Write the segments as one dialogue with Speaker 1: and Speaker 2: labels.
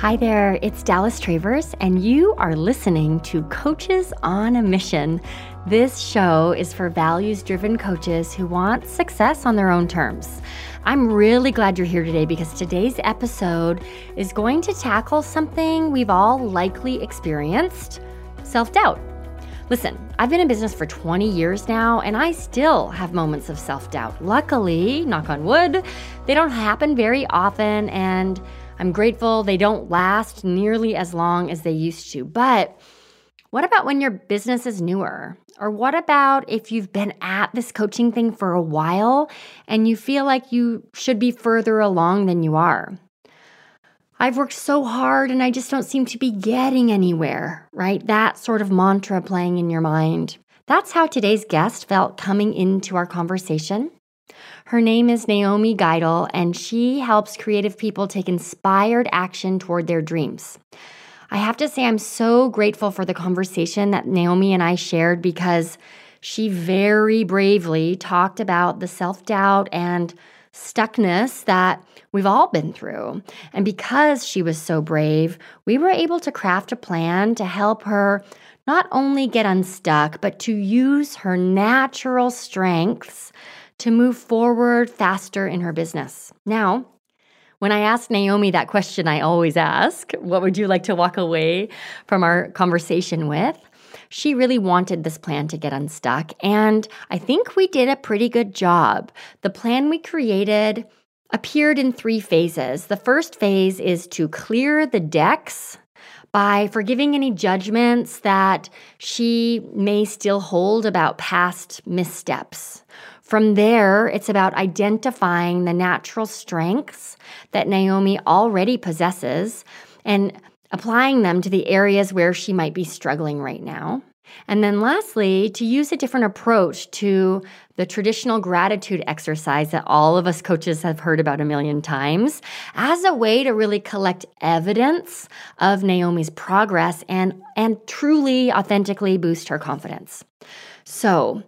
Speaker 1: Hi there, it's Dallas Travers, and you are listening to Coaches on a Mission. This show is for values driven coaches who want success on their own terms. I'm really glad you're here today because today's episode is going to tackle something we've all likely experienced self doubt. Listen, I've been in business for 20 years now, and I still have moments of self doubt. Luckily, knock on wood, they don't happen very often, and I'm grateful they don't last nearly as long as they used to. But what about when your business is newer? Or what about if you've been at this coaching thing for a while and you feel like you should be further along than you are? I've worked so hard and I just don't seem to be getting anywhere, right? That sort of mantra playing in your mind. That's how today's guest felt coming into our conversation. Her name is Naomi Geidel, and she helps creative people take inspired action toward their dreams. I have to say, I'm so grateful for the conversation that Naomi and I shared because she very bravely talked about the self doubt and stuckness that we've all been through. And because she was so brave, we were able to craft a plan to help her not only get unstuck, but to use her natural strengths to move forward faster in her business. Now, when I asked Naomi that question, I always ask, What would you like to walk away from our conversation with? She really wanted this plan to get unstuck, and I think we did a pretty good job. The plan we created appeared in three phases. The first phase is to clear the decks by forgiving any judgments that she may still hold about past missteps. From there, it's about identifying the natural strengths that Naomi already possesses and applying them to the areas where she might be struggling right now. And then lastly, to use a different approach to the traditional gratitude exercise that all of us coaches have heard about a million times as a way to really collect evidence of Naomi's progress and, and truly, authentically boost her confidence. So,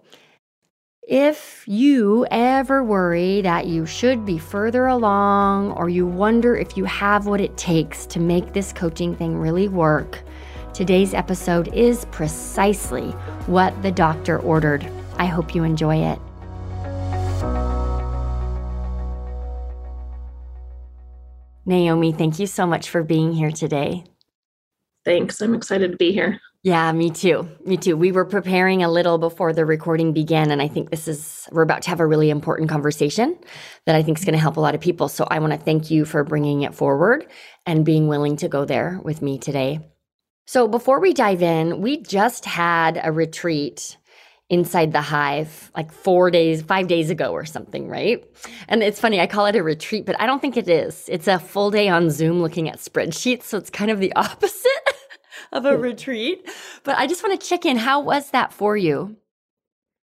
Speaker 1: if you ever worry that you should be further along or you wonder if you have what it takes to make this coaching thing really work, today's episode is precisely what the doctor ordered. I hope you enjoy it. Naomi, thank you so much for being here today.
Speaker 2: Thanks. I'm excited to be here.
Speaker 1: Yeah, me too. Me too. We were preparing a little before the recording began, and I think this is, we're about to have a really important conversation that I think is going to help a lot of people. So I want to thank you for bringing it forward and being willing to go there with me today. So before we dive in, we just had a retreat inside the hive like four days, five days ago or something, right? And it's funny, I call it a retreat, but I don't think it is. It's a full day on Zoom looking at spreadsheets. So it's kind of the opposite of a retreat. But I just want to check in. How was that for you?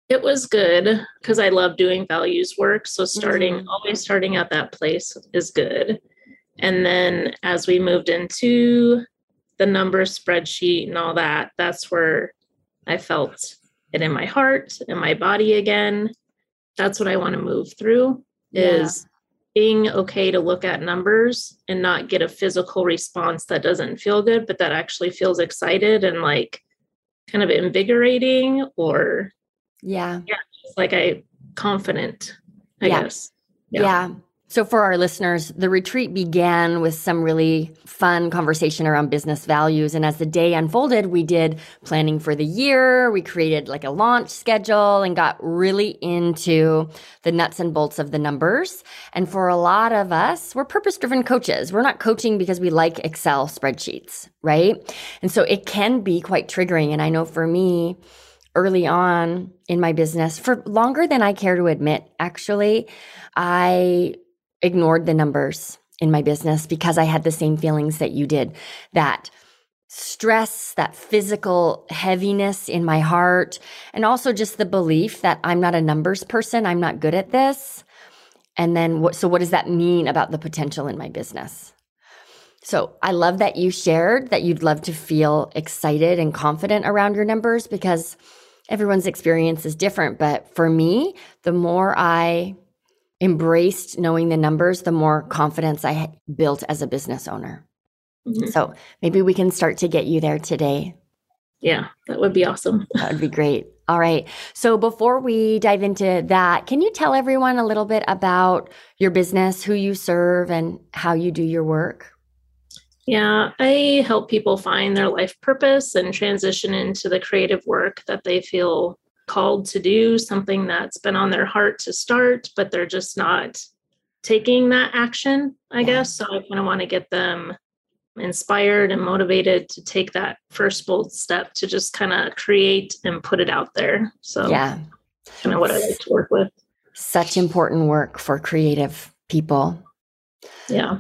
Speaker 2: It was good because I love doing values work. So starting, mm-hmm. always starting at that place is good. And then as we moved into the number spreadsheet and all that, that's where I felt it in my heart and my body again. That's what I want to move through is being okay to look at numbers and not get a physical response that doesn't feel good, but that actually feels excited and like kind of invigorating or
Speaker 1: yeah,
Speaker 2: yeah, like I confident, I
Speaker 1: yeah.
Speaker 2: guess.
Speaker 1: Yeah. yeah. So, for our listeners, the retreat began with some really fun conversation around business values. And as the day unfolded, we did planning for the year. We created like a launch schedule and got really into the nuts and bolts of the numbers. And for a lot of us, we're purpose driven coaches. We're not coaching because we like Excel spreadsheets, right? And so it can be quite triggering. And I know for me, early on in my business, for longer than I care to admit, actually, I ignored the numbers in my business because I had the same feelings that you did that stress, that physical heaviness in my heart, and also just the belief that I'm not a numbers person, I'm not good at this. And then what so what does that mean about the potential in my business? So, I love that you shared that you'd love to feel excited and confident around your numbers because everyone's experience is different, but for me, the more I embraced knowing the numbers, the more confidence I built as a business owner. Mm-hmm. So maybe we can start to get you there today.
Speaker 2: Yeah, that would be awesome.
Speaker 1: that would be great. All right. So before we dive into that, can you tell everyone a little bit about your business, who you serve, and how you do your work?
Speaker 2: Yeah, I help people find their life purpose and transition into the creative work that they feel called to do, something that's been on their heart to start, but they're just not taking that action, I guess. So I kind of want to get them inspired and motivated to take that first bold step to just kind of create and put it out there. So
Speaker 1: yeah,
Speaker 2: kind of what I like to work with.
Speaker 1: Such important work for creative people.
Speaker 2: Yeah.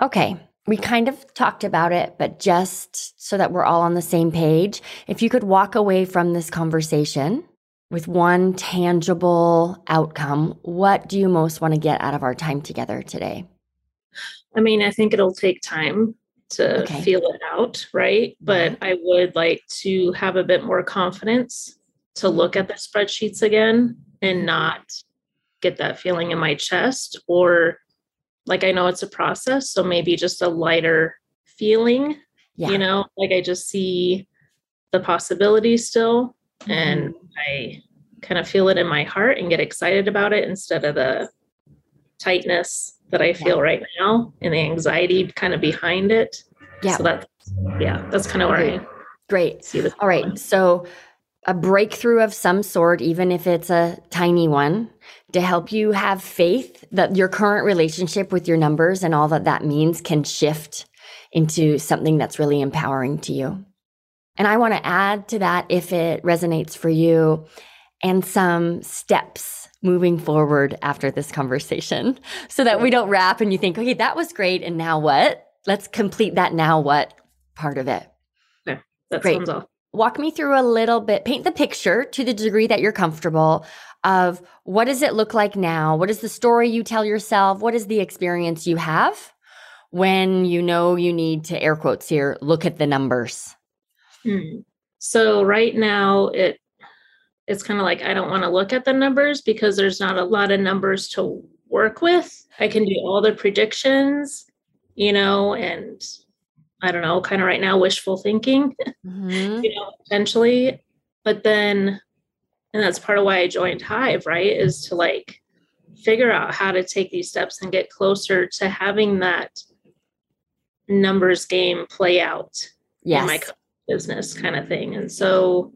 Speaker 1: Okay. We kind of talked about it, but just so that we're all on the same page, if you could walk away from this conversation with one tangible outcome, what do you most want to get out of our time together today?
Speaker 2: I mean, I think it'll take time to okay. feel it out, right? But I would like to have a bit more confidence to look at the spreadsheets again and mm-hmm. not get that feeling in my chest or like I know it's a process, so maybe just a lighter feeling, yeah. you know, like I just see the possibilities still mm-hmm. and I kind of feel it in my heart and get excited about it instead of the tightness that I feel yeah. right now and the anxiety kind of behind it. Yeah. So that's yeah, that's kind of where I
Speaker 1: great. See All right. So a breakthrough of some sort, even if it's a tiny one, to help you have faith that your current relationship with your numbers and all that that means can shift into something that's really empowering to you. And I want to add to that, if it resonates for you, and some steps moving forward after this conversation so that we don't wrap and you think, okay, that was great. And now what? Let's complete that now what part of it.
Speaker 2: Okay. That great. sounds awesome.
Speaker 1: Walk me through a little bit, paint the picture to the degree that you're comfortable of what does it look like now? What is the story you tell yourself? What is the experience you have when you know you need to air quotes here, look at the numbers?
Speaker 2: Hmm. So right now it it's kind of like I don't want to look at the numbers because there's not a lot of numbers to work with. I can do all the predictions, you know, and I don't know, kind of right now wishful thinking, mm-hmm. you know, potentially. But then, and that's part of why I joined Hive, right? Is to like figure out how to take these steps and get closer to having that numbers game play out yes. Business kind of thing. And so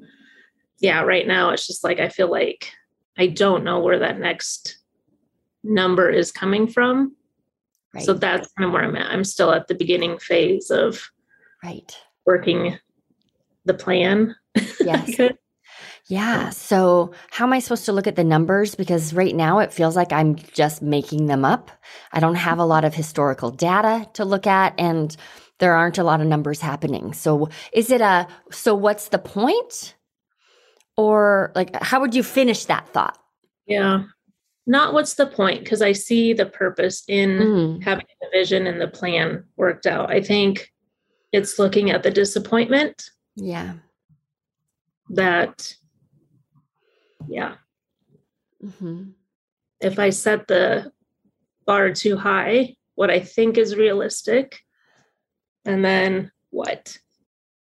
Speaker 2: yeah, right now it's just like I feel like I don't know where that next number is coming from. Right. So that's kind of where I'm at. I'm still at the beginning phase of
Speaker 1: right
Speaker 2: working the plan.
Speaker 1: Yes. yeah. So how am I supposed to look at the numbers? Because right now it feels like I'm just making them up. I don't have a lot of historical data to look at and there aren't a lot of numbers happening. So is it a so what's the point? or like how would you finish that thought
Speaker 2: yeah not what's the point because i see the purpose in mm. having the vision and the plan worked out i think it's looking at the disappointment
Speaker 1: yeah
Speaker 2: that yeah mm-hmm. if i set the bar too high what i think is realistic and then what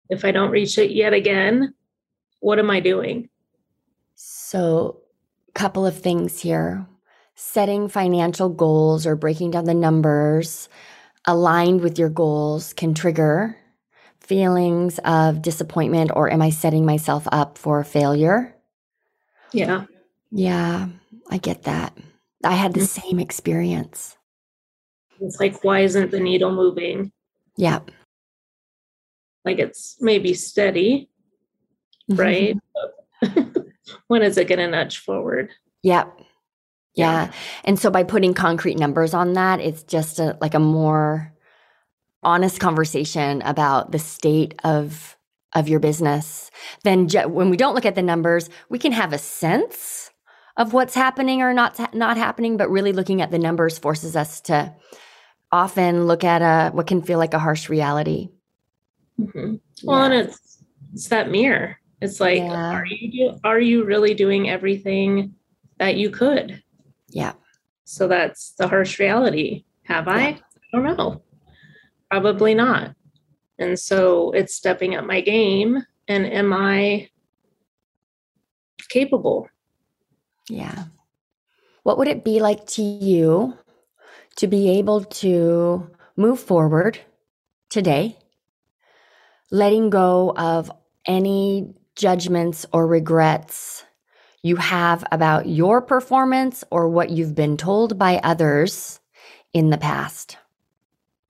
Speaker 2: if i don't reach it yet again what am I doing?
Speaker 1: So, a couple of things here. Setting financial goals or breaking down the numbers aligned with your goals can trigger feelings of disappointment or am I setting myself up for failure?
Speaker 2: Yeah.
Speaker 1: Yeah, I get that. I had the mm-hmm. same experience.
Speaker 2: It's like, why isn't the needle moving?
Speaker 1: Yeah.
Speaker 2: Like it's maybe steady, mm-hmm. right? when is it going to nudge forward?
Speaker 1: Yep. Yeah. And so by putting concrete numbers on that, it's just a, like a more honest conversation about the state of of your business. Then ju- when we don't look at the numbers, we can have a sense of what's happening or not not happening, but really looking at the numbers forces us to often look at a what can feel like a harsh reality.
Speaker 2: Mm-hmm. Well, yeah. and it's it's that mirror it's like, yeah. are you do, are you really doing everything that you could?
Speaker 1: Yeah.
Speaker 2: So that's the harsh reality. Have I? I don't know. Probably not. And so it's stepping up my game. And am I capable?
Speaker 1: Yeah. What would it be like to you to be able to move forward today, letting go of any judgments or regrets you have about your performance or what you've been told by others in the past?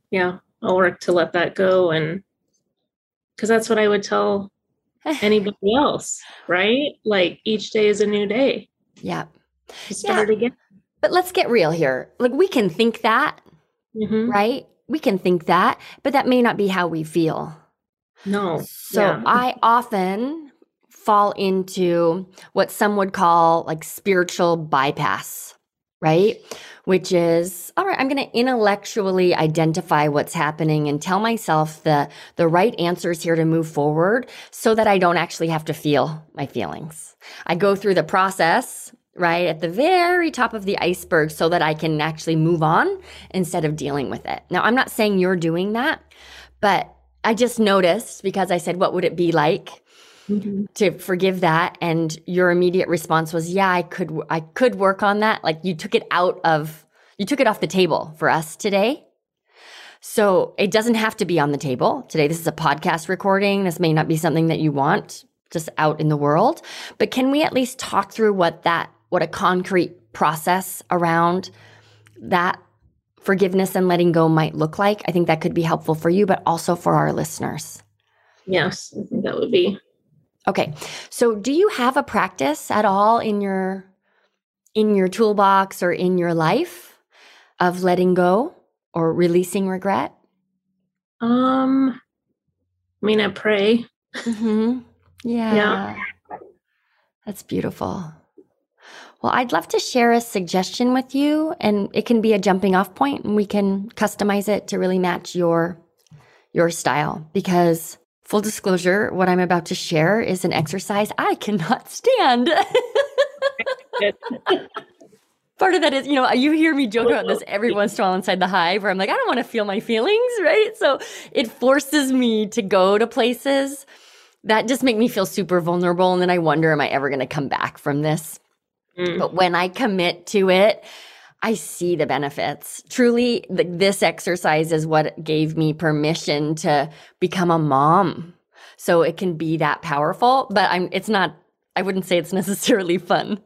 Speaker 2: Yeah, I'll work to let that go. And because that's what I would tell anybody else, right? Like each day is a new day.
Speaker 1: Yeah.
Speaker 2: start yeah. again.
Speaker 1: But let's get real here. Like we can think that, mm-hmm. right? We can think that, but that may not be how we feel.
Speaker 2: No.
Speaker 1: So yeah. I often fall into what some would call like spiritual bypass, right? Which is, all right, I'm going to intellectually identify what's happening and tell myself the the right answers here to move forward so that I don't actually have to feel my feelings. I go through the process right at the very top of the iceberg so that I can actually move on instead of dealing with it. Now, I'm not saying you're doing that, but I just noticed because I said, What would it be like? Mm-hmm. to forgive that and your immediate response was yeah i could i could work on that like you took it out of you took it off the table for us today so it doesn't have to be on the table today this is a podcast recording this may not be something that you want just out in the world but can we at least talk through what that what a concrete process around that forgiveness and letting go might look like. I think that could be helpful for you, but also for our listeners.
Speaker 2: Yes, I think that would be.
Speaker 1: Okay. So do you have a practice at all in your in your toolbox or in your life of letting go or releasing regret?
Speaker 2: Um I mean I pray.
Speaker 1: Mm-hmm. Yeah. Yeah. That's beautiful. Well, I'd love to share a suggestion with you and it can be a jumping off point and we can customize it to really match your your style because full disclosure, what I'm about to share is an exercise I cannot stand. Part of that is, you know, you hear me joke about this every once in a while inside the hive where I'm like, I don't want to feel my feelings, right? So it forces me to go to places that just make me feel super vulnerable. And then I wonder, am I ever going to come back from this? Mm. But when I commit to it, I see the benefits. Truly, the, this exercise is what gave me permission to become a mom. So it can be that powerful, but I'm it's not I wouldn't say it's necessarily fun.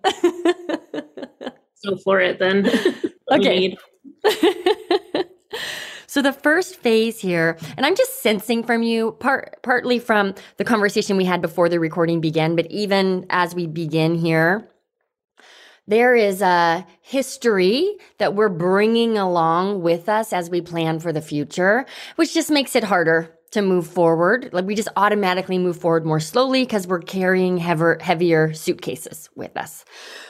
Speaker 2: so for it then.
Speaker 1: okay. so the first phase here, and I'm just sensing from you, part partly from the conversation we had before the recording began, but even as we begin here, there is a history that we're bringing along with us as we plan for the future, which just makes it harder to move forward. Like we just automatically move forward more slowly because we're carrying heavier, heavier suitcases with us.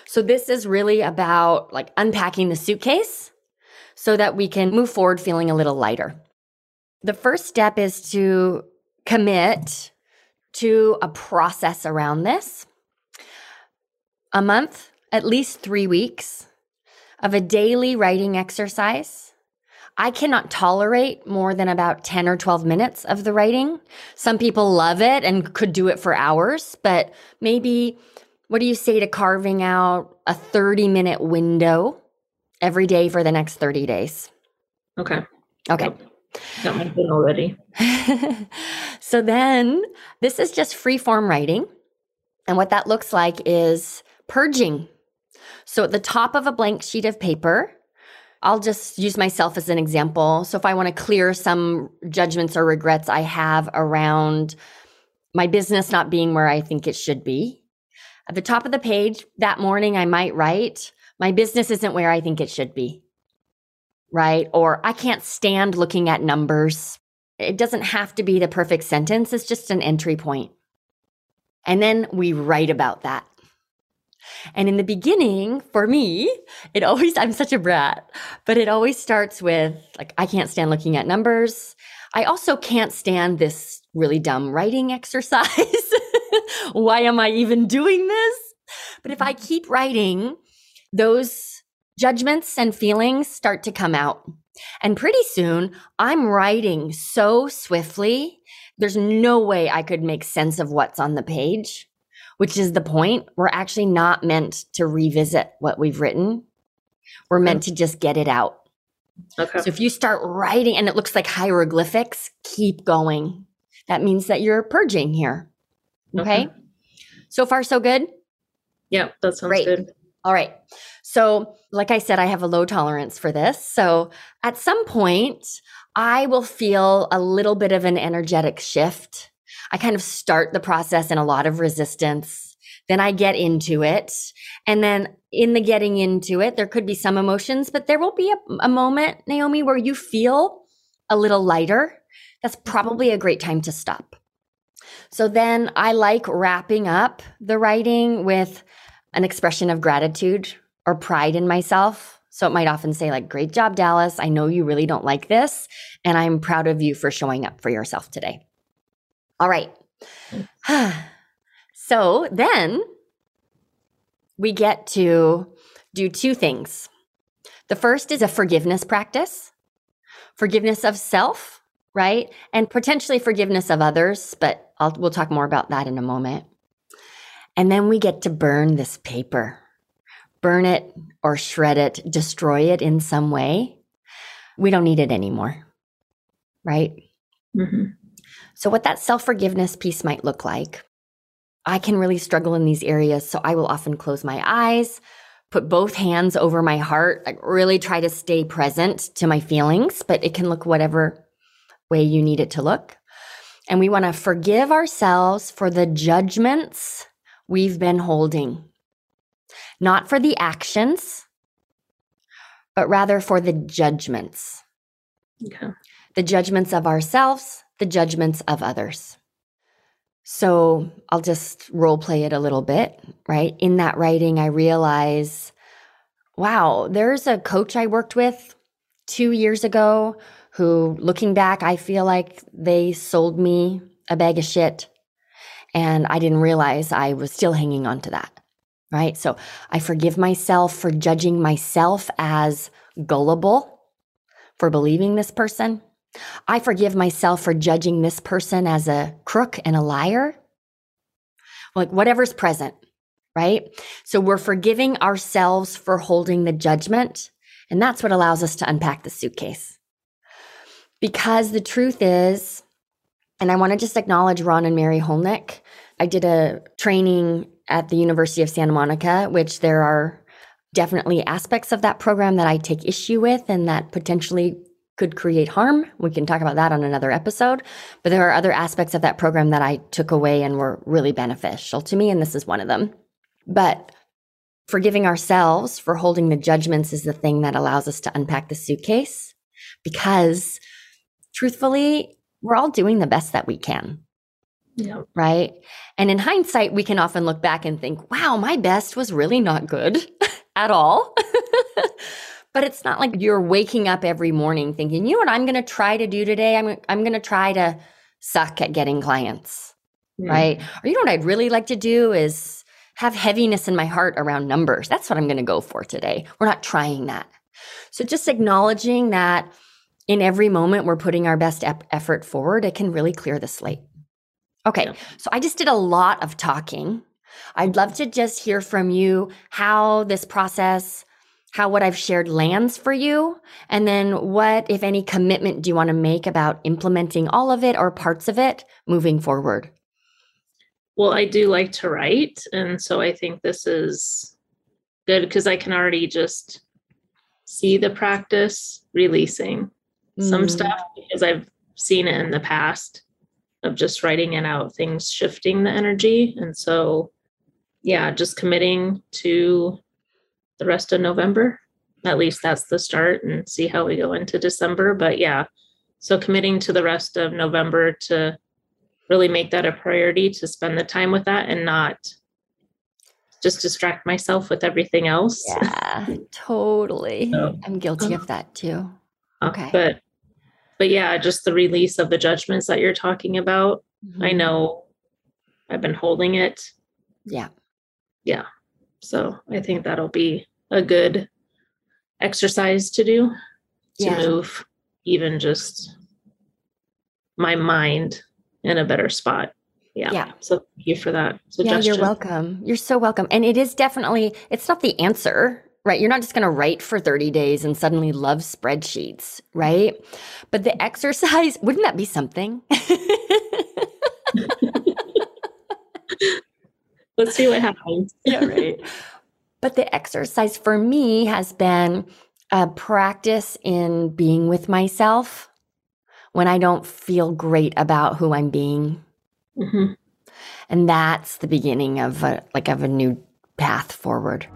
Speaker 1: So this is really about like unpacking the suitcase so that we can move forward feeling a little lighter. The first step is to commit to a process around this. A month at least three weeks of a daily writing exercise. I cannot tolerate more than about 10 or 12 minutes of the writing. Some people love it and could do it for hours, but maybe what do you say to carving out a 30 minute window every day for the next 30 days?
Speaker 2: Okay.
Speaker 1: Okay.
Speaker 2: Got my already.
Speaker 1: so then this is just free form writing. And what that looks like is purging so at the top of a blank sheet of paper, I'll just use myself as an example. So if I want to clear some judgments or regrets I have around my business not being where I think it should be, at the top of the page that morning, I might write, My business isn't where I think it should be. Right? Or I can't stand looking at numbers. It doesn't have to be the perfect sentence, it's just an entry point. And then we write about that. And in the beginning, for me, it always, I'm such a brat, but it always starts with like, I can't stand looking at numbers. I also can't stand this really dumb writing exercise. Why am I even doing this? But if I mm-hmm. keep writing, those judgments and feelings start to come out. And pretty soon, I'm writing so swiftly, there's no way I could make sense of what's on the page, which is the point. We're actually not meant to revisit what we've written, we're meant to just get it out.
Speaker 2: Okay.
Speaker 1: So if you start writing and it looks like hieroglyphics, keep going. That means that you're purging here. Okay.
Speaker 2: Okay.
Speaker 1: So far, so good.
Speaker 2: Yeah, that sounds
Speaker 1: Great.
Speaker 2: good.
Speaker 1: All right. So, like I said, I have a low tolerance for this. So, at some point, I will feel a little bit of an energetic shift. I kind of start the process in a lot of resistance. Then I get into it. And then in the getting into it, there could be some emotions, but there will be a, a moment, Naomi, where you feel a little lighter. That's mm-hmm. probably a great time to stop. So then I like wrapping up the writing with an expression of gratitude or pride in myself. So it might often say, like, great job, Dallas. I know you really don't like this, and I'm proud of you for showing up for yourself today. All right. so then we get to do two things. The first is a forgiveness practice, forgiveness of self, right? And potentially forgiveness of others, but I'll, we'll talk more about that in a moment. And then we get to burn this paper, burn it or shred it, destroy it in some way. We don't need it anymore, right?
Speaker 2: hmm
Speaker 1: So, what that self forgiveness piece might look like, I can really struggle in these areas. So, I will often close my eyes, put both hands over my heart, like really try to stay present to my feelings, but it can look whatever way you need it to look. And we want to forgive ourselves for the judgments we've been holding, not for the actions, but rather for the judgments
Speaker 2: Okay.
Speaker 1: the judgments of ourselves, the judgments of others. So I'll just role play it a little bit, right? In that writing, I realize, wow, there's a coach I worked with two years ago who, looking back, I feel like they sold me a bag of shit. And I didn't realize I was still hanging on to that, right? So I forgive myself for judging myself as gullible for believing this person. I forgive myself for judging this person as a crook and a liar. Like whatever's present, right? So we're forgiving ourselves for holding the judgment. And that's what allows us to unpack the suitcase. Because the truth is, and I want to just acknowledge Ron and Mary Hulnick. I did a training at the University of Santa Monica, which there are definitely aspects of that program that I take issue with and that potentially could create harm. We can talk about that on another episode. But there are other aspects of that program that I took away and were really beneficial to me. And this is one of them. But forgiving ourselves for holding the judgments is the thing that allows us to unpack the suitcase because truthfully, we're all doing the best that we can
Speaker 2: Yeah.
Speaker 1: right? And in hindsight, we can often look back and think, wow, my best was really not good at all. but it's not like you're waking up every morning thinking, you know what I'm going to try to do today? I'm, I'm going to try to suck at getting clients,
Speaker 2: Yeah.
Speaker 1: right? Or you know what I'd really like to do is have heaviness in my heart around numbers. That's what I'm going to go for today. We're not trying that. So just acknowledging that in every moment we're putting our best ep- effort forward, it can really clear the slate. Okay,
Speaker 2: Yeah.
Speaker 1: so I just did a lot of talking. I'd love to just hear from you how this process, how what I've shared lands for you, and then what, if any, commitment do you want to make about implementing all of it or parts of it moving forward?
Speaker 2: Well, I do like to write. And so I think this is good because I can already just see the practice releasing some
Speaker 1: Mm.
Speaker 2: stuff because I've seen it in the past of just writing it out, things shifting the energy. And so, yeah, just committing to the rest of November. At least that's the start and see how we go into December. But yeah, so committing to the rest of November to really make that a priority to spend the time with that and not just distract myself with everything else.
Speaker 1: Yeah, totally.
Speaker 2: So,
Speaker 1: I'm guilty
Speaker 2: uh,
Speaker 1: of that too.
Speaker 2: uh,
Speaker 1: Okay.
Speaker 2: But but yeah, just the release of the judgments that you're talking about. I
Speaker 1: Mhm.
Speaker 2: know I've been holding it.
Speaker 1: Yeah. Yeah.
Speaker 2: So I think that'll be a good exercise to do. to yeah. move even just my mind in a better spot. Yeah. yeah. So thank you for that
Speaker 1: suggestion. Yeah, you're welcome. You're so welcome. And it is definitely, it's not the answer, right? You're not just going to write for 30 days and suddenly love spreadsheets, right? But the exercise, wouldn't that be something?
Speaker 2: Let's see what happens.
Speaker 1: yeah, right. But the exercise for me has been a practice in being with myself when I don't feel great about who I'm being. Mm-hmm. And that's the beginning of a, like of a new path forward.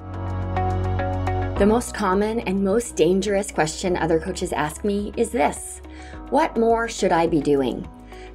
Speaker 1: The most common and most dangerous question other coaches ask me is this What more should I be doing?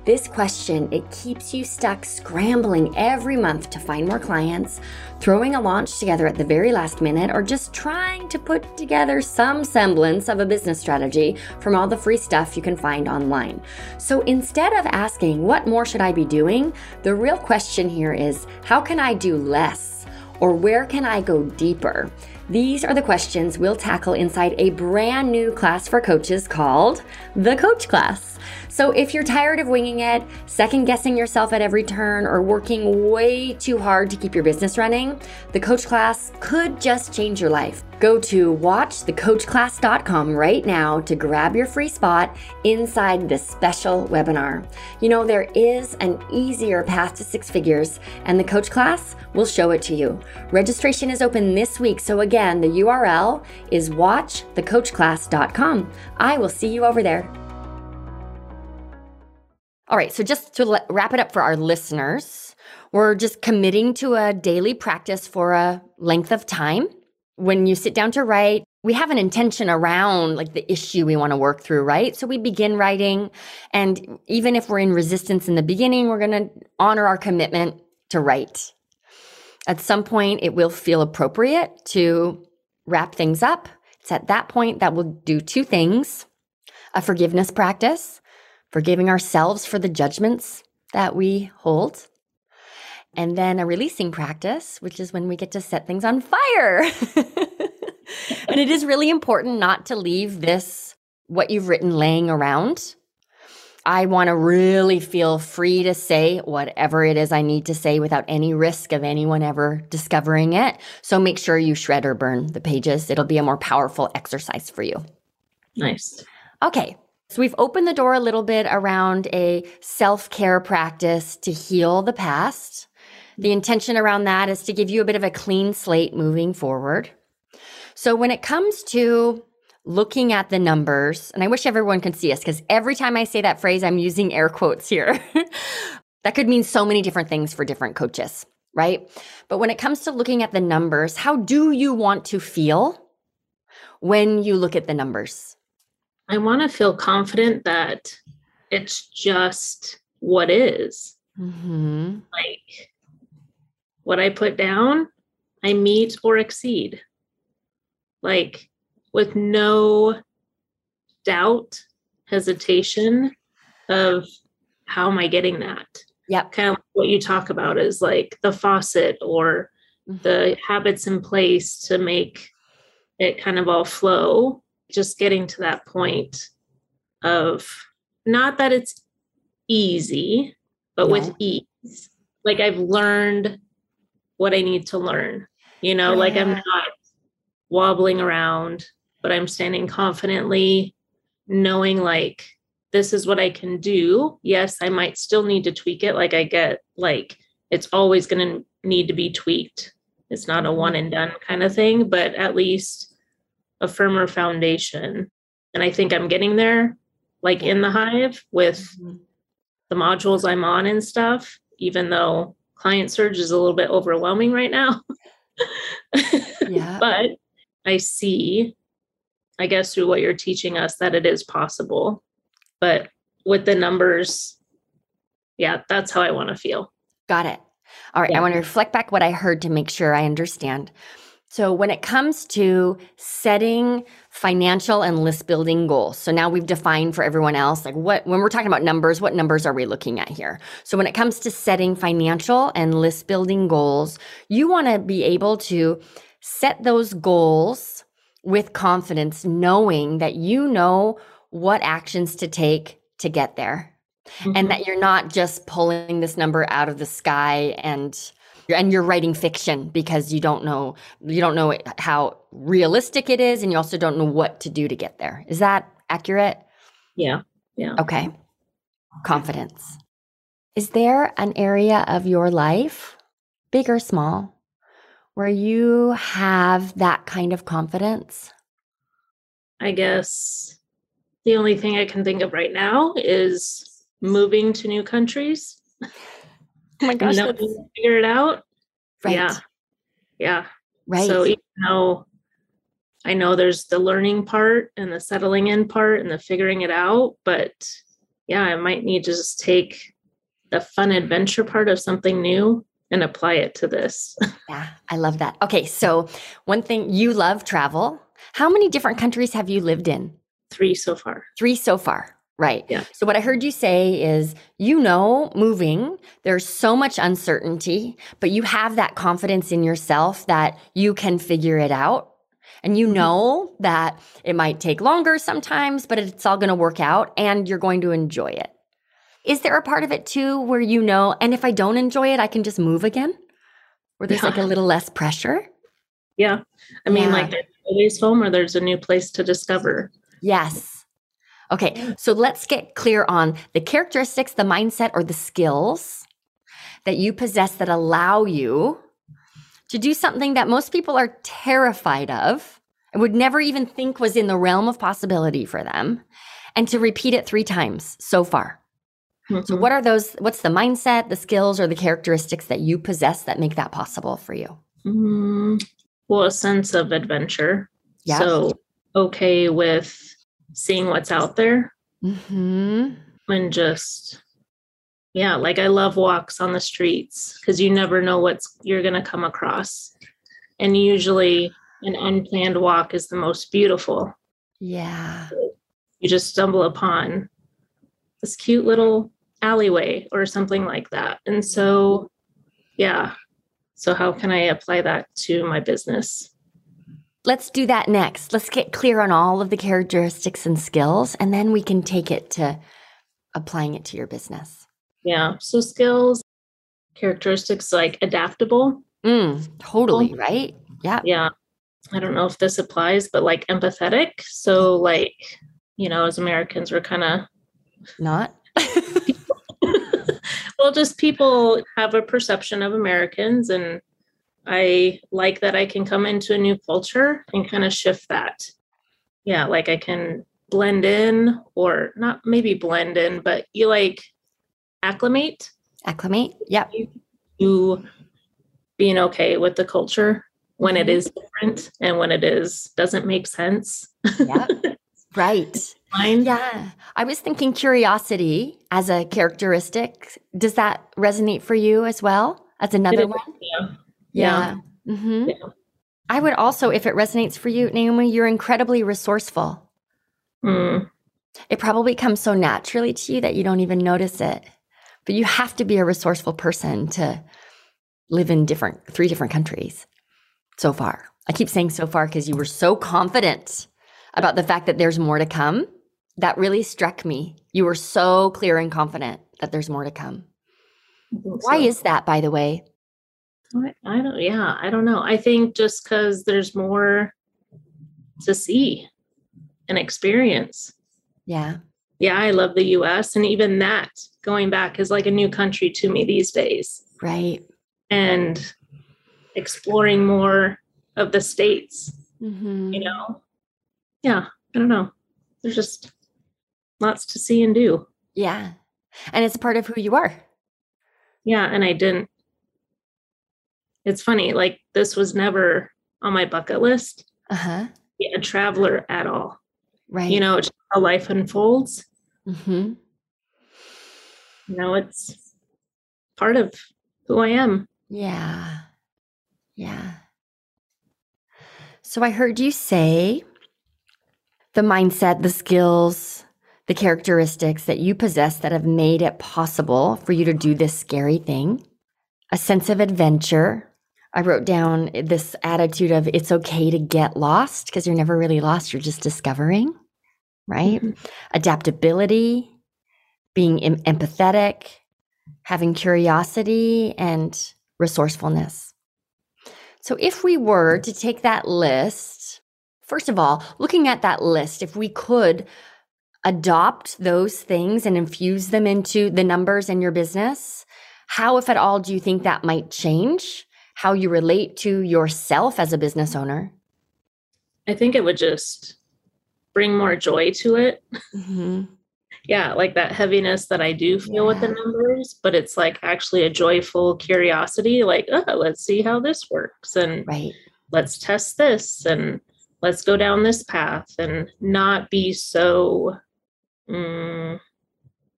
Speaker 1: This question, it keeps you stuck scrambling every month to find more clients, throwing a launch together at the very last minute, or just trying to put together some semblance of a business strategy from all the free stuff you can find online. So instead of asking, what more should I be doing? The real question here is, how can I do less? Or where can I go deeper? These are the questions we'll tackle inside a brand new class for coaches called the Coach Class. So if you're tired of winging it, second guessing yourself at every turn, or working way too hard to keep your business running, the Coach Class could just change your life. Go to watchthecoachclass.com right now to grab your free spot inside this special webinar. You know, there is an easier path to six figures, and the Coach Class will show it to you. Registration is open this week, so again, the URL is watchthecoachclass.com. I will see you over there. All right, so just to wrap it up for our listeners, we're just committing to a daily practice for a length of time. When you sit down to write, we have an intention around like the issue we want to work through, right? So we begin writing. And even if we're in resistance in the beginning, we're going to honor our commitment to write. At some point, it will feel appropriate to wrap things up. It's at that point that we'll do two things a forgiveness practice forgiving ourselves for the judgments that we hold. And then a releasing practice, which is when we get to set things on fire. and it is really important not to leave this, what you've written, laying around. I want to really feel free to say whatever it is I need to say without any risk of anyone ever discovering it. So make sure you shred or burn the pages. It'll be a more powerful exercise for you.
Speaker 2: Nice.
Speaker 1: Okay. So we've opened the door a little bit around a self care practice to heal the past. The intention around that is to give you a bit of a clean slate moving forward. So when it comes to looking at the numbers, and I wish everyone could see us because every time I say that phrase, I'm using air quotes here. that could mean so many different things for different coaches, right? But when it comes to looking at the numbers, how do you want to feel when you look at the numbers?
Speaker 2: I want to feel confident that it's just what is. Mm-hmm. Like what I put down, I meet or exceed. Like with no doubt, hesitation of how am I getting that?
Speaker 1: Yeah.
Speaker 2: Kind of what you talk about is like the faucet or mm-hmm. the habits in place to make it kind of all flow just getting to that point of not that it's easy, but with ease. Like I've learned what I need to learn, you know, yeah. like I'm not wobbling around, but I'm standing confidently, knowing like this is what I can do. Yes, I might still need to tweak it. Like I get like it's always going to need to be tweaked. It's not a one mm-hmm. and done kind of thing, but at least a firmer foundation. And I think I'm getting there, like in the hive with mm-hmm. the modules I'm on and stuff, even though client surge is a little bit overwhelming right now. yeah. But I see, I guess, through what you're teaching us that it is possible. But with the numbers, yeah, that's how I want to feel.
Speaker 1: Got it. All right. Yeah. I want to reflect back what I heard to make sure I understand. So, when it comes to setting financial and list building goals, so now we've defined for everyone else, like what, when we're talking about numbers, what numbers are we looking at here? So, when it comes to setting financial and list building goals, you want to be able to set those goals with confidence, knowing that you know what actions to take to get there. Mm-hmm. And that you're not just pulling this number out of the sky and and you're writing fiction because you don't know you don't know how realistic it is and you also don't know what to do to get there. Is that accurate?
Speaker 2: Yeah. Yeah.
Speaker 1: Okay. Confidence. Is there an area of your life, big or small, where you have that kind of confidence?
Speaker 2: I guess the only thing I can think of right now is moving to new countries.
Speaker 1: Oh my gosh,
Speaker 2: figure it out.
Speaker 1: Right.
Speaker 2: Yeah. Yeah.
Speaker 1: Right.
Speaker 2: So even though I know there's the learning part and the settling in part and the figuring it out, but yeah, I might need to just take the fun adventure part of something new and apply it to this.
Speaker 1: yeah, I love that. Okay, so one thing you love travel. How many different countries have you lived in?
Speaker 2: Three so far.
Speaker 1: Three so far. Right.
Speaker 2: Yeah.
Speaker 1: So what I heard you say is you know moving there's so much uncertainty but you have that confidence in yourself that you can figure it out and you mm-hmm. know that it might take longer sometimes but it's all going to work out and you're going to enjoy it. Is there a part of it too where you know, and if I don't enjoy it, I can just move again? Where there's yeah. like a little less pressure?
Speaker 2: Yeah. I mean, yeah. like there's always home or there's a new place to discover.
Speaker 1: Yes. Okay. So let's get clear on the characteristics, the mindset, or the skills that you possess that allow you to do something that most people are terrified of and would never even think was in the realm of possibility for them, and to repeat it three times so far. Mm-hmm. So, what are those? What's the mindset, the skills, or the characteristics that you possess that make that possible for you?
Speaker 2: Mm, well, a sense of adventure. Yeah. So, okay with seeing what's out there
Speaker 1: mm-hmm.
Speaker 2: and just, yeah, like I love walks on the streets because you never know what's you're going to come across. And usually, an unplanned walk is the most beautiful.
Speaker 1: Yeah.
Speaker 2: You just stumble upon this cute little alleyway or something like that. And so, yeah. So, how can I apply that to my business?
Speaker 1: Let's do that next. Let's get clear on all of the characteristics and skills, and then we can take it to applying it to your business.
Speaker 2: Yeah. So, skills, characteristics like adaptable.
Speaker 1: Mm, totally, right? Yeah.
Speaker 2: Yeah. I don't know if this applies, but like empathetic. So, like, you know, as Americans, we're kind of
Speaker 1: not
Speaker 2: well, just people have a perception of Americans, and I like that I can come into a new culture and kind of shift that. Yeah, like I can blend in, or not maybe blend in, but you like acclimate.
Speaker 1: Acclimate. Yep.
Speaker 2: You being okay with the culture when mm-hmm. it is different and when it is doesn't make sense.
Speaker 1: Yeah. right. Yeah. I was thinking curiosity as a characteristic. Does that resonate for you as well as another one?
Speaker 2: Yeah.
Speaker 1: Yeah.
Speaker 2: Yeah. Mm-hmm.
Speaker 1: yeah. I would also, if it resonates for you, Naomi, you're incredibly resourceful.
Speaker 2: Mm.
Speaker 1: It probably comes so naturally to you that you don't even notice it. But you have to be a resourceful person to live in different, three different countries so far. I keep saying so far because you were so confident about the fact that there's more to come that really struck me. You were so clear and confident that there's more to come. Why so. is that, by the way?
Speaker 2: I, I don't, yeah, I don't know. I think just because there's more to see and experience.
Speaker 1: Yeah.
Speaker 2: Yeah, I love the US. And even that going back is like a new country to me these days.
Speaker 1: Right.
Speaker 2: And exploring more of the states,
Speaker 1: mm-hmm.
Speaker 2: you know? Yeah, I don't know. There's just lots to see and do.
Speaker 1: Yeah. And it's part of who you are.
Speaker 2: Yeah. And I didn't, it's funny, like this was never on my bucket list.
Speaker 1: Uh-huh.
Speaker 2: A traveler at all.
Speaker 1: Right.
Speaker 2: You know, how life unfolds.
Speaker 1: Mm-hmm.
Speaker 2: You know, it's part of who I am.
Speaker 1: Yeah. Yeah. So I heard you say the mindset, the skills, the characteristics that you possess that have made it possible for you to do this scary thing a sense of adventure, I wrote down this attitude of it's okay to get lost because you're never really lost, you're just discovering, right? Mm-hmm. Adaptability, being em- empathetic, having curiosity, and resourcefulness. So, if we were to take that list, first of all, looking at that list, if we could adopt those things and infuse them into the numbers in your business, how, if at all, do you think that might change how you relate to yourself as a business owner?
Speaker 2: I think it would just bring more joy to it. Mm-hmm. yeah, like that heaviness that I do feel yeah. with the numbers, but it's like actually a joyful curiosity like, oh, let's see how this works. And
Speaker 1: right.
Speaker 2: let's test this and let's go down this path and not be so mm,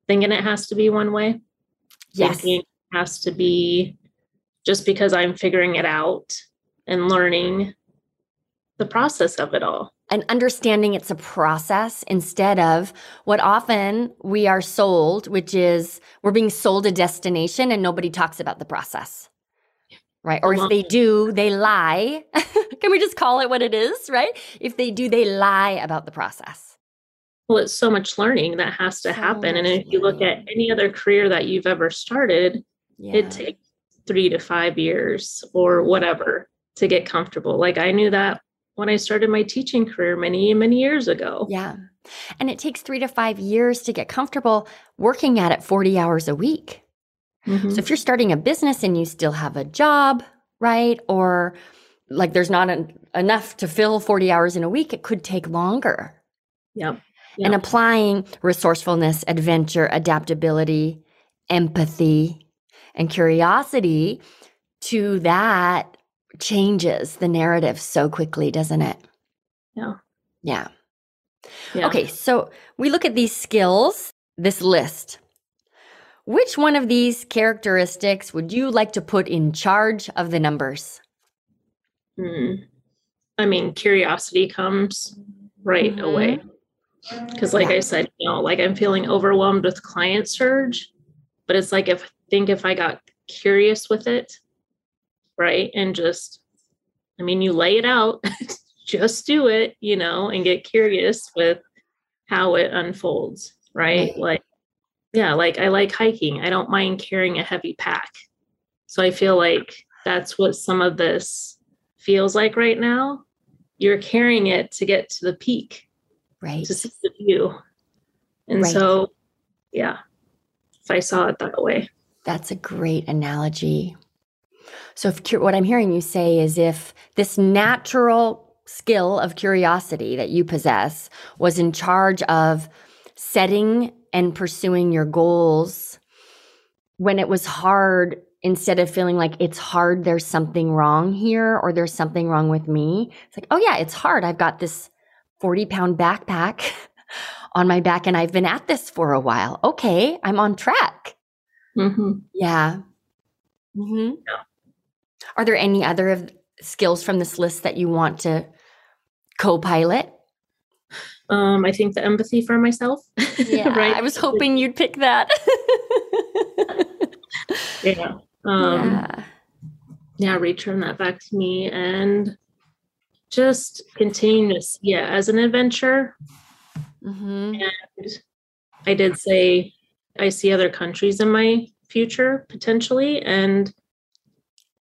Speaker 2: thinking it has to be one way.
Speaker 1: Yes.
Speaker 2: Thinking it has to be just because I'm figuring it out and learning the process of it all.
Speaker 1: And understanding it's a process instead of what often we are sold, which is we're being sold a destination and nobody talks about the process. Right. Or if they do, they lie. Can we just call it what it is? Right. If they do, they lie about the process.
Speaker 2: Well, it's so much learning that has to so happen. And if you look at any other career that you've ever started, yeah. it takes three to five years or whatever to get comfortable. Like I knew that when I started my teaching career many, many years ago.
Speaker 1: Yeah. And it takes three to five years to get comfortable working at it 40 hours a week. Mm-hmm. So if you're starting a business and you still have a job, right? Or like there's not an, enough to fill 40 hours in a week, it could take longer.
Speaker 2: Yep
Speaker 1: yeah. and applying resourcefulness, adventure, adaptability, empathy, and curiosity to that changes the narrative so quickly, doesn't it?
Speaker 2: Yeah.
Speaker 1: Yeah. yeah. Okay, so we look at these skills, this list. Which one of these characteristics would you like to put in charge of the numbers?
Speaker 2: Hmm. I mean, curiosity comes right mm-hmm. away because like yeah. i said you know like i'm feeling overwhelmed with client surge but it's like if think if i got curious with it right and just i mean you lay it out just do it you know and get curious with how it unfolds right? right. Like yeah like i like hiking. I don't mind carrying a heavy pack. So i feel like that's what some of this feels like right now. You're carrying it to get to the peak
Speaker 1: right.
Speaker 2: to see the view. And right. so yeah if i saw it that way
Speaker 1: that's a great analogy so if what i'm hearing you say is if this natural skill of curiosity that you possess was in charge of setting and pursuing your goals when it was hard instead of feeling like it's hard there's something wrong here or there's something wrong with me it's like oh yeah it's hard i've got this 40 pound backpack on my back and I've been at this for a while. Okay, I'm on track. Mm-hmm. Yeah. Mm-hmm. yeah. Are there any other of skills from this list that you want to co-pilot?
Speaker 2: Um, I think the empathy for myself.
Speaker 1: Yeah, right. I was hoping you'd pick that.
Speaker 2: yeah. Um, yeah. Yeah, return that back to me and just continue to see it as an adventure. Mm-hmm. And I did say I see other countries in my future potentially, and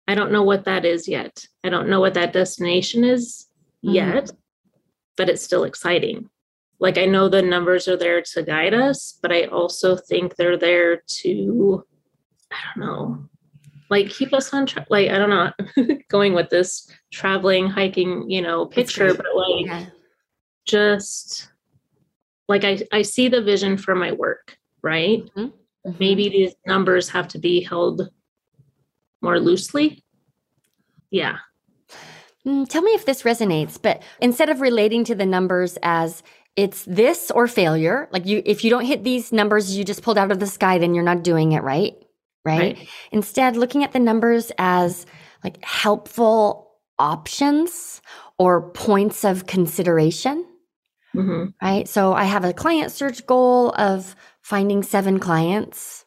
Speaker 2: I don't know what that is yet. I don't know what that destination is mm-hmm. yet, but it's still exciting. Like I know the numbers are there to guide us, but I also think they're there to, I don't know, like keep us on track like i don't know going with this traveling hiking you know picture but like yeah. just like I, I see the vision for my work right mm-hmm. Mm-hmm. maybe these numbers have to be held more loosely yeah
Speaker 1: mm, tell me if this resonates but instead of relating to the numbers as it's this or failure like you if you don't hit these numbers you just pulled out of the sky then you're not doing it right right? right? Instead, looking at the numbers as like helpful options or points of consideration. Mm-hmm. Right. So I have a Client Surge goal of finding seven clients.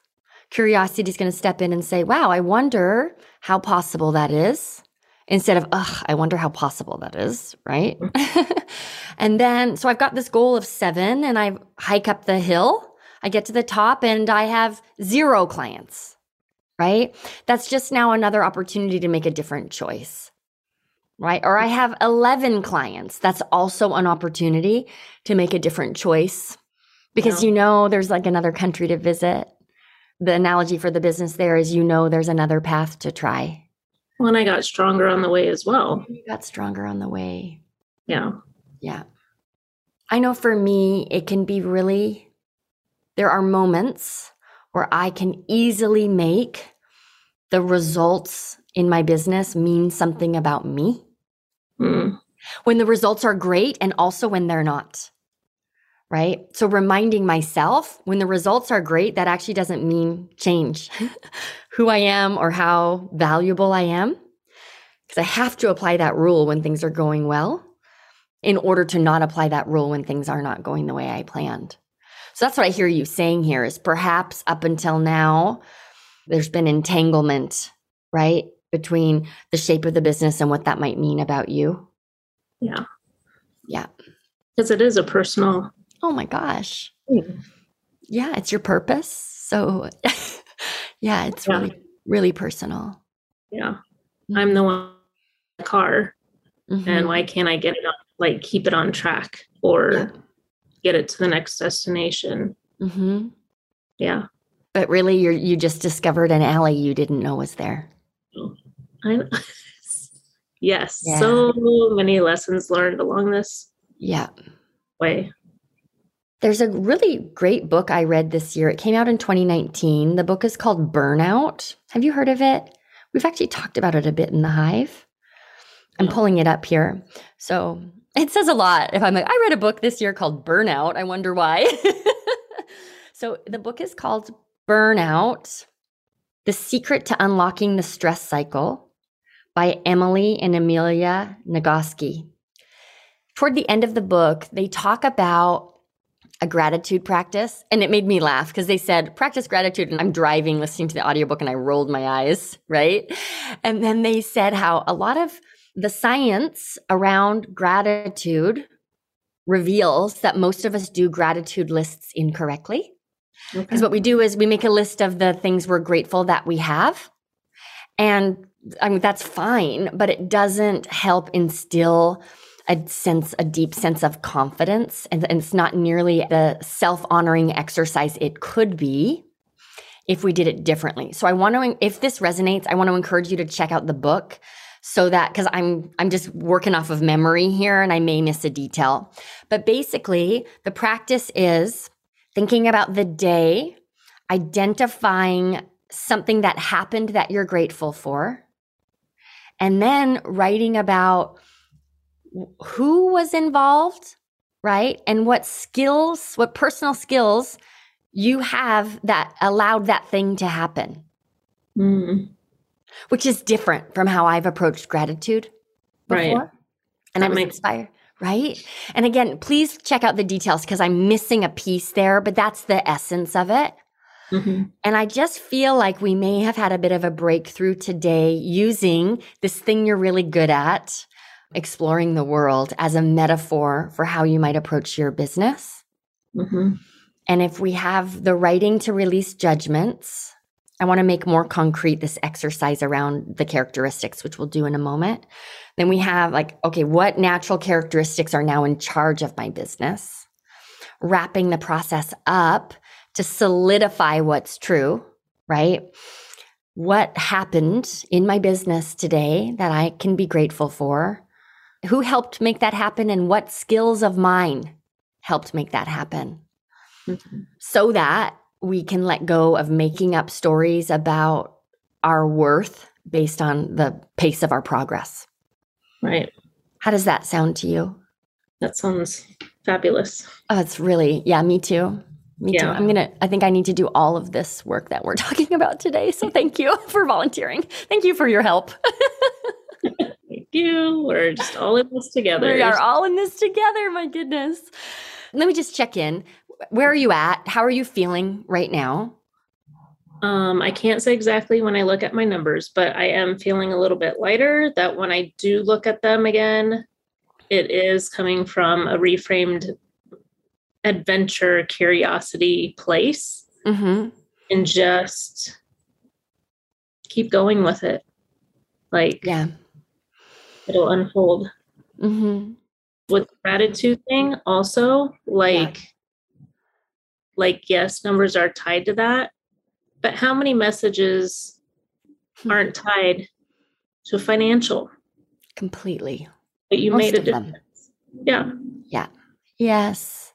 Speaker 1: Curiosity is going to step in and say, wow, I wonder how possible that is. instead of, ugh, I wonder how possible that is, right? Mm. and then, so I've got this goal of seven and I hike up the hill. I get to the top and I have zero clients, right? That's just now another opportunity to make a different choice, right? Or I have 11 clients. That's also an opportunity to make a different choice because yeah. you know there's like another country to visit. The analogy for the business there is you know there's another path to try
Speaker 2: When I got stronger on the way as well.
Speaker 1: You got stronger on the way.
Speaker 2: Yeah.
Speaker 1: Yeah. I know for me, it can be really, there are moments where I can easily make the results in my business mean something about me. Mm. When the results are great and also when they're not. Right. So reminding myself when the results are great, that actually doesn't mean change. who I am or how valuable I am. Because I have to apply that rule when things are going well in order to not apply that rule when things are not going the way I planned. So that's what I hear you saying here is perhaps up until now, there's been entanglement, right? Between the shape of the business and what that might mean about you.
Speaker 2: Yeah.
Speaker 1: Yeah.
Speaker 2: Because it is a personal.
Speaker 1: Oh my gosh. Thing. Yeah, it's your purpose. So Yeah, it's yeah. really, really personal.
Speaker 2: Yeah. I'm the one the car. Mm-hmm. And why can't I get it on, like keep it on track or yeah. get it to the next destination? Mm-hmm. Yeah.
Speaker 1: But really, you you just discovered an alley you didn't know was there.
Speaker 2: I, yes. Yeah. So many lessons learned along this.
Speaker 1: Yeah.
Speaker 2: Way.
Speaker 1: There's a really great book I read this year. It came out in 2019. The book is called Burnout. Have you heard of it? We've actually talked about it a bit in the Hive. I'm oh. pulling it up here. So it says a lot. If I'm like, I read a book this year called Burnout, I wonder why. so the book is called Burnout The Secret to Unlocking the Stress Cycle by Emily and Amelia Nagoski. Toward the end of the book, they talk about a gratitude practice and it made me laugh because they said practice gratitude and I'm driving listening to the audiobook and I rolled my eyes, right? And then they said how a lot of the science around gratitude reveals that most of us do gratitude lists incorrectly. Because okay. what we do is we make a list of the things we're grateful that we have. And I mean, that's fine, but it doesn't help instill a sense, a deep sense of confidence. And, and it's not nearly the self honoring exercise it could be if we did it differently. So I want to, if this resonates, I want to encourage you to check out the book so that because I'm I'm just working off of memory here and I may miss a detail. But basically, the practice is thinking about the day, identifying something that happened that you're grateful for, and then writing about who was involved, right? And what skills, what personal skills you have that allowed that thing to happen. Mm. Which is different from how I've approached gratitude before. Right. And I'm inspired, right? And again, please check out the details because I'm missing a piece there, but that's the essence of it. Mm-hmm. And I just feel like we may have had a bit of a breakthrough today using this thing you're really good at exploring the world as a metaphor for how you might approach your business. Mm-hmm. And if we have the writing to release judgments, I want to make more concrete this exercise around the characteristics, which we'll do in a moment. Then we have like, okay, what natural characteristics are now in charge of my business? Wrapping the process up to solidify what's true, right? What happened in my business today that I can be grateful for? Who helped make that happen and what skills of mine helped make that happen? Mm-hmm. So that we can let go of making up stories about our worth based on the pace of our progress.
Speaker 2: Right.
Speaker 1: How does that sound to you?
Speaker 2: That sounds fabulous.
Speaker 1: Oh, it's really, yeah, me too. Me yeah. too. I'm going to, I think I need to do all of this work that we're talking about today. So thank you for volunteering. Thank you for your help.
Speaker 2: you. We're just all in this together.
Speaker 1: We are all in this together. My goodness. Let me just check in. Where are you at? How are you feeling right now?
Speaker 2: Um, I can't say exactly when I look at my numbers, but I am feeling a little bit lighter that when I do look at them again, it is coming from a reframed adventure curiosity place
Speaker 1: Mm-hmm.
Speaker 2: and just keep going with it. Like
Speaker 1: Yeah.
Speaker 2: It'll unfold.
Speaker 1: Mm-hmm.
Speaker 2: With the gratitude thing, also, like like yes, numbers are tied to that, but how many messages
Speaker 1: Hmm.
Speaker 2: aren't tied to financial?
Speaker 1: Completely.
Speaker 2: But you
Speaker 1: Most
Speaker 2: made a
Speaker 1: of them.
Speaker 2: difference. Yeah.
Speaker 1: Yes.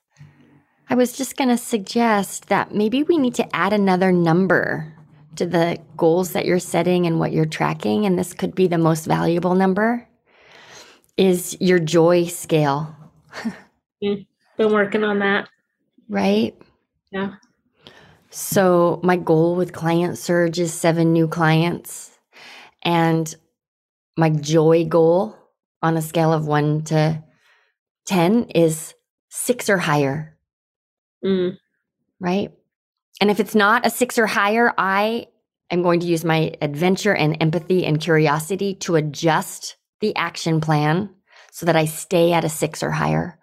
Speaker 1: I was just going to suggest that maybe we need to add another number to the goals that you're setting and what you're tracking. And this could be the most valuable number is your joy scale,
Speaker 2: Been working on that.
Speaker 1: right?
Speaker 2: Yeah.
Speaker 1: So my goal with Client Surge is seven new clients. And my joy goal on a scale of one to 10 is six or higher.
Speaker 2: Mm.
Speaker 1: right? And if it's not a six or higher, I am going to use my adventure and empathy and curiosity to adjust the action plan so that I stay at a six or higher.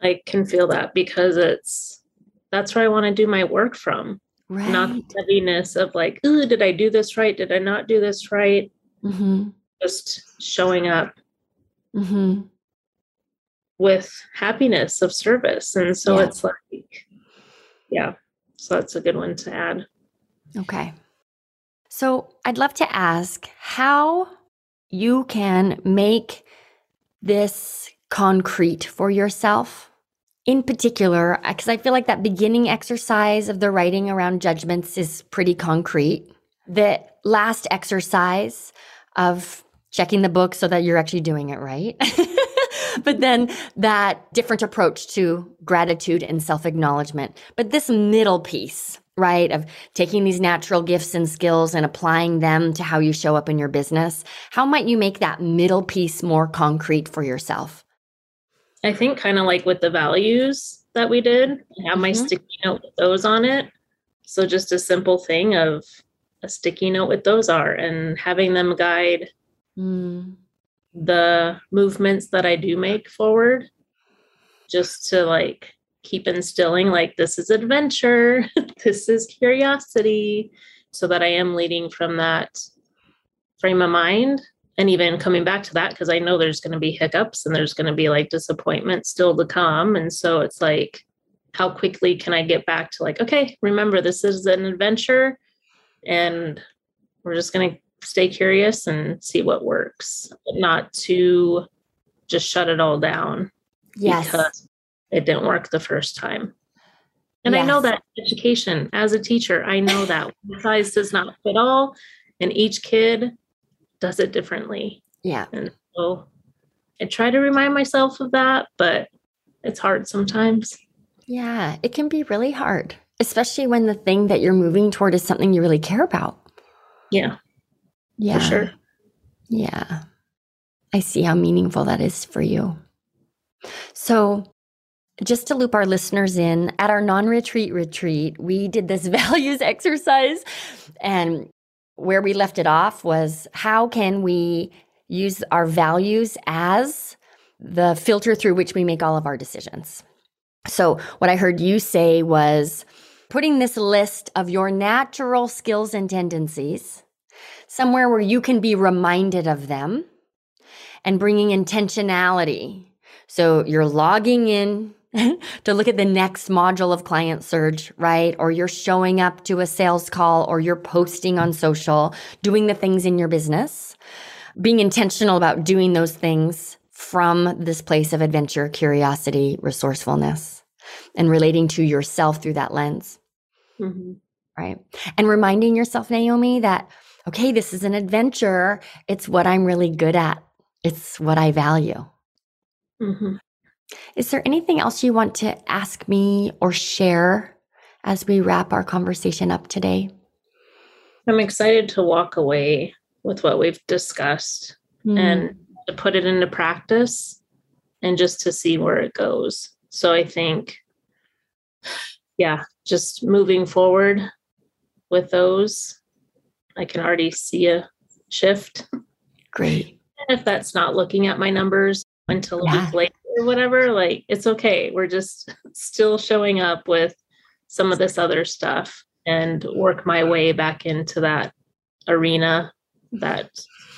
Speaker 2: I can feel that because it's that's where I want to do my work from.
Speaker 1: Right.
Speaker 2: Not the heaviness of like, ooh, did I do this right? Did I not do this right?
Speaker 1: mm-hmm.
Speaker 2: Just showing up
Speaker 1: Mm-hmm.
Speaker 2: with happiness of service. And so
Speaker 1: Yeah.
Speaker 2: it's like, yeah. So that's a good one to add.
Speaker 1: Okay. So I'd love to ask how you can make this concrete for yourself. In particular, because I feel like that beginning exercise of the writing around judgments is pretty concrete. The last exercise of checking the book so that you're actually doing it right. but then that different approach to gratitude and self acknowledgement. But this middle piece, right, of taking these natural gifts and skills and applying them to how you show up in your business, how might you make that middle piece more concrete for yourself?
Speaker 2: I think kind of like with the values that we did, I have my
Speaker 1: Mhm.
Speaker 2: sticky note with those on it. So just a simple thing of a sticky note with those are and having them guide
Speaker 1: Mm,
Speaker 2: the movements that I do make forward just to like keep instilling like this is adventure, this is curiosity, so that I am leading from that frame of mind. And even coming back to that, because I know there's going to be hiccups and there's going to be like disappointment still to come. And so it's like, how quickly can I get back to like, okay, remember, this is an adventure and we're just going to stay curious and see what works, but not to just shut it all down
Speaker 1: yes.
Speaker 2: because it didn't work the first time. And I know that education as a teacher, I know that one size does not fit all, and each kid does it differently.
Speaker 1: Yeah.
Speaker 2: And so I try to remind myself of that, but it's hard sometimes.
Speaker 1: Yeah. It can be really hard, especially when the thing that you're moving toward is something you really care about.
Speaker 2: Yeah,
Speaker 1: Yeah.
Speaker 2: for sure.
Speaker 1: Yeah. I see how meaningful that is for you. So, just to loop our listeners in, at our non retreat retreat, we did this values exercise. And where we left it off was how can we use our values as the filter through which we make all of our decisions? So, what I heard you say was putting this list of your natural skills and tendencies somewhere where you can be reminded of them and bringing intentionality. So you're logging in to look at the next module of Client Surge, right? Or you're showing up to a sales call or you're posting on social, doing the things in your business, being intentional about doing those things from this place of adventure, curiosity, resourcefulness, and relating to yourself through that lens
Speaker 2: Mhm.
Speaker 1: right? And reminding yourself, Naomi, that, okay, this is an adventure. It's what I'm really good at, it's what I value.
Speaker 2: Mhm.
Speaker 1: Is there anything else you want to ask me or share as we wrap our conversation up today?
Speaker 2: I'm excited to walk away with what we've discussed
Speaker 1: Mm,
Speaker 2: and to put it into practice and just to see where it goes. So I think, yeah, just moving forward, with those. I can already see a shift.
Speaker 1: Great.
Speaker 2: if that's not looking at my numbers until a week later or whatever, like it's okay. We're just still showing up with some of this other stuff and work my way back into that arena that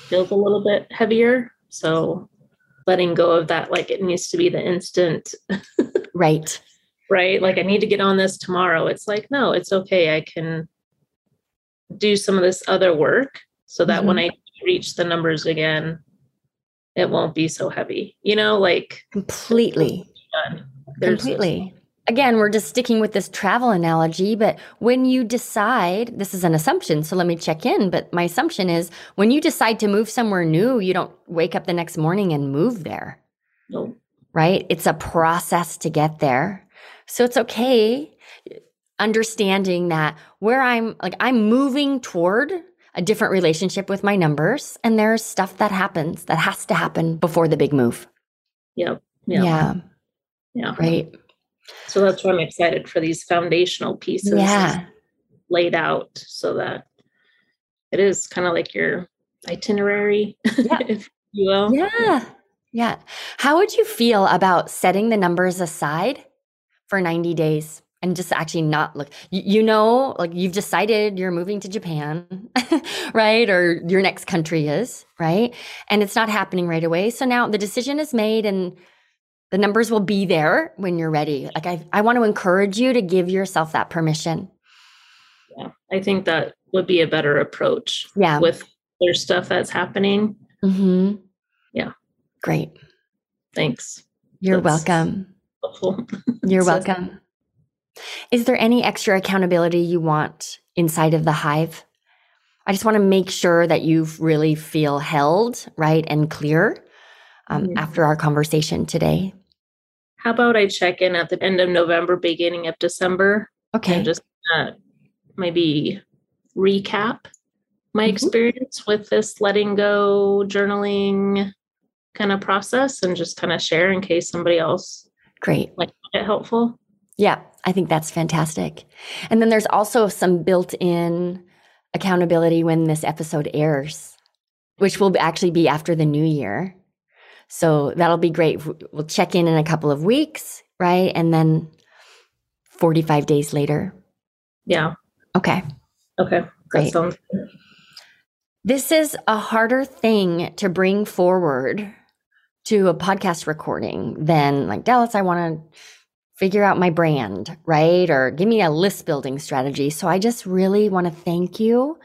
Speaker 2: feels a little bit heavier. So letting go of that, like it needs to be the instant,
Speaker 1: Right.
Speaker 2: right? Like I need to get on this tomorrow. It's like, no, it's okay. I can do some of this other work so that when mm-hmm. I reach the numbers again, it won't be so heavy. You know, like
Speaker 1: Completely. Completely. Again, we're just sticking with this travel analogy, but when you decide, this is an assumption, so let me check in. But my assumption is when you decide to move somewhere new, you don't wake up the next morning and move there,
Speaker 2: no,
Speaker 1: right? It's a process to get there. So it's okay understanding that where I'm like, I'm moving toward a different relationship with my numbers, and there's stuff that happens that has to happen before the big move.
Speaker 2: Yep. Yeah.
Speaker 1: yeah
Speaker 2: Yeah.
Speaker 1: right.
Speaker 2: So that's why I'm excited for these foundational pieces
Speaker 1: Yeah.
Speaker 2: laid out so that it is kind of like your itinerary, if you will.
Speaker 1: Yeah. Yeah. How would you feel about setting the numbers aside for 90 days and just actually not look? You, you know, like you've decided you're moving to Japan, right? Or your next country is, right? And it's not happening right away. So now the decision is made and the numbers will be there when you're ready. Like I, I want to encourage you to give yourself that permission.
Speaker 2: Yeah. I think that would be a better approach
Speaker 1: Yeah.
Speaker 2: with their stuff that's happening.
Speaker 1: hmm
Speaker 2: Yeah.
Speaker 1: Great.
Speaker 2: Thanks.
Speaker 1: You're
Speaker 2: That's-
Speaker 1: welcome.
Speaker 2: Helpful.
Speaker 1: You're
Speaker 2: So-
Speaker 1: welcome. Is there any extra accountability you want inside of the hive? I just want to make sure that you really feel held, right, and clear um,
Speaker 2: Mhm.
Speaker 1: after our conversation today.
Speaker 2: How about I check in at the end of November, beginning of December,
Speaker 1: Okay.
Speaker 2: and just uh, maybe recap my
Speaker 1: Mhm.
Speaker 2: experience with this letting go journaling kind of process and just kind of share in case somebody else
Speaker 1: Great.
Speaker 2: like it helpful.
Speaker 1: Yeah, I think that's fantastic. And then there's also some built in accountability when this episode airs, which will actually be after the new year. So that'll be great. We'll check in in a couple of weeks, right? And then 45 days later.
Speaker 2: Yeah.
Speaker 1: Okay.
Speaker 2: Okay.
Speaker 1: Great.
Speaker 2: Sounds.
Speaker 1: This is a harder thing to bring forward to a podcast recording than like Dallas, I want to figure out my brand, right? Or give me a list building strategy. So I just really want to thank you.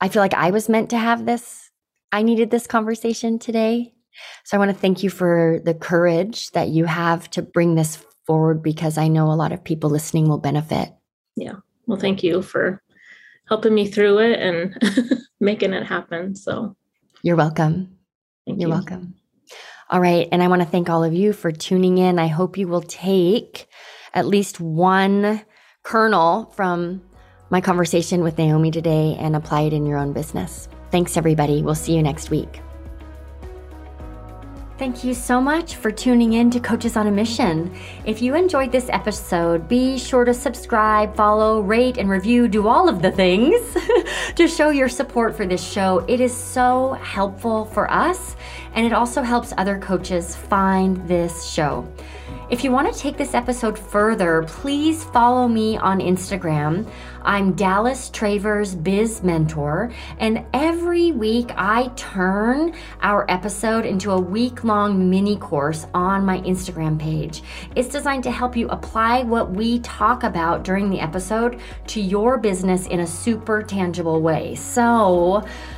Speaker 1: I feel like I was meant to have this. I needed this conversation today. So I want to thank you for the courage that you have to bring this forward because I know a lot of people listening will benefit. Yeah.
Speaker 2: Well, thank you for helping me through it and making it happen. So
Speaker 1: You're welcome.
Speaker 2: thank
Speaker 1: You're
Speaker 2: you.
Speaker 1: welcome. All right. And I want to thank all of you for tuning in. I hope you will take at least one kernel from my conversation with Naomi today and apply it in your own business. Thanks, everybody. We'll see you next week. Thank you so much for tuning in to Coaches on a Mission. If you enjoyed this episode, be sure to subscribe, follow, rate, and review. Do all of the things to show your support for this show. It is so helpful for us, and it also helps other coaches find this show. If you want to take this episode further, please follow me on Instagram. I'm Dallas Travers Biz Mentor, and every week I turn our episode into a week long mini course on my Instagram page. It's designed to help you apply what we talk about during the episode to your business in a super tangible way. So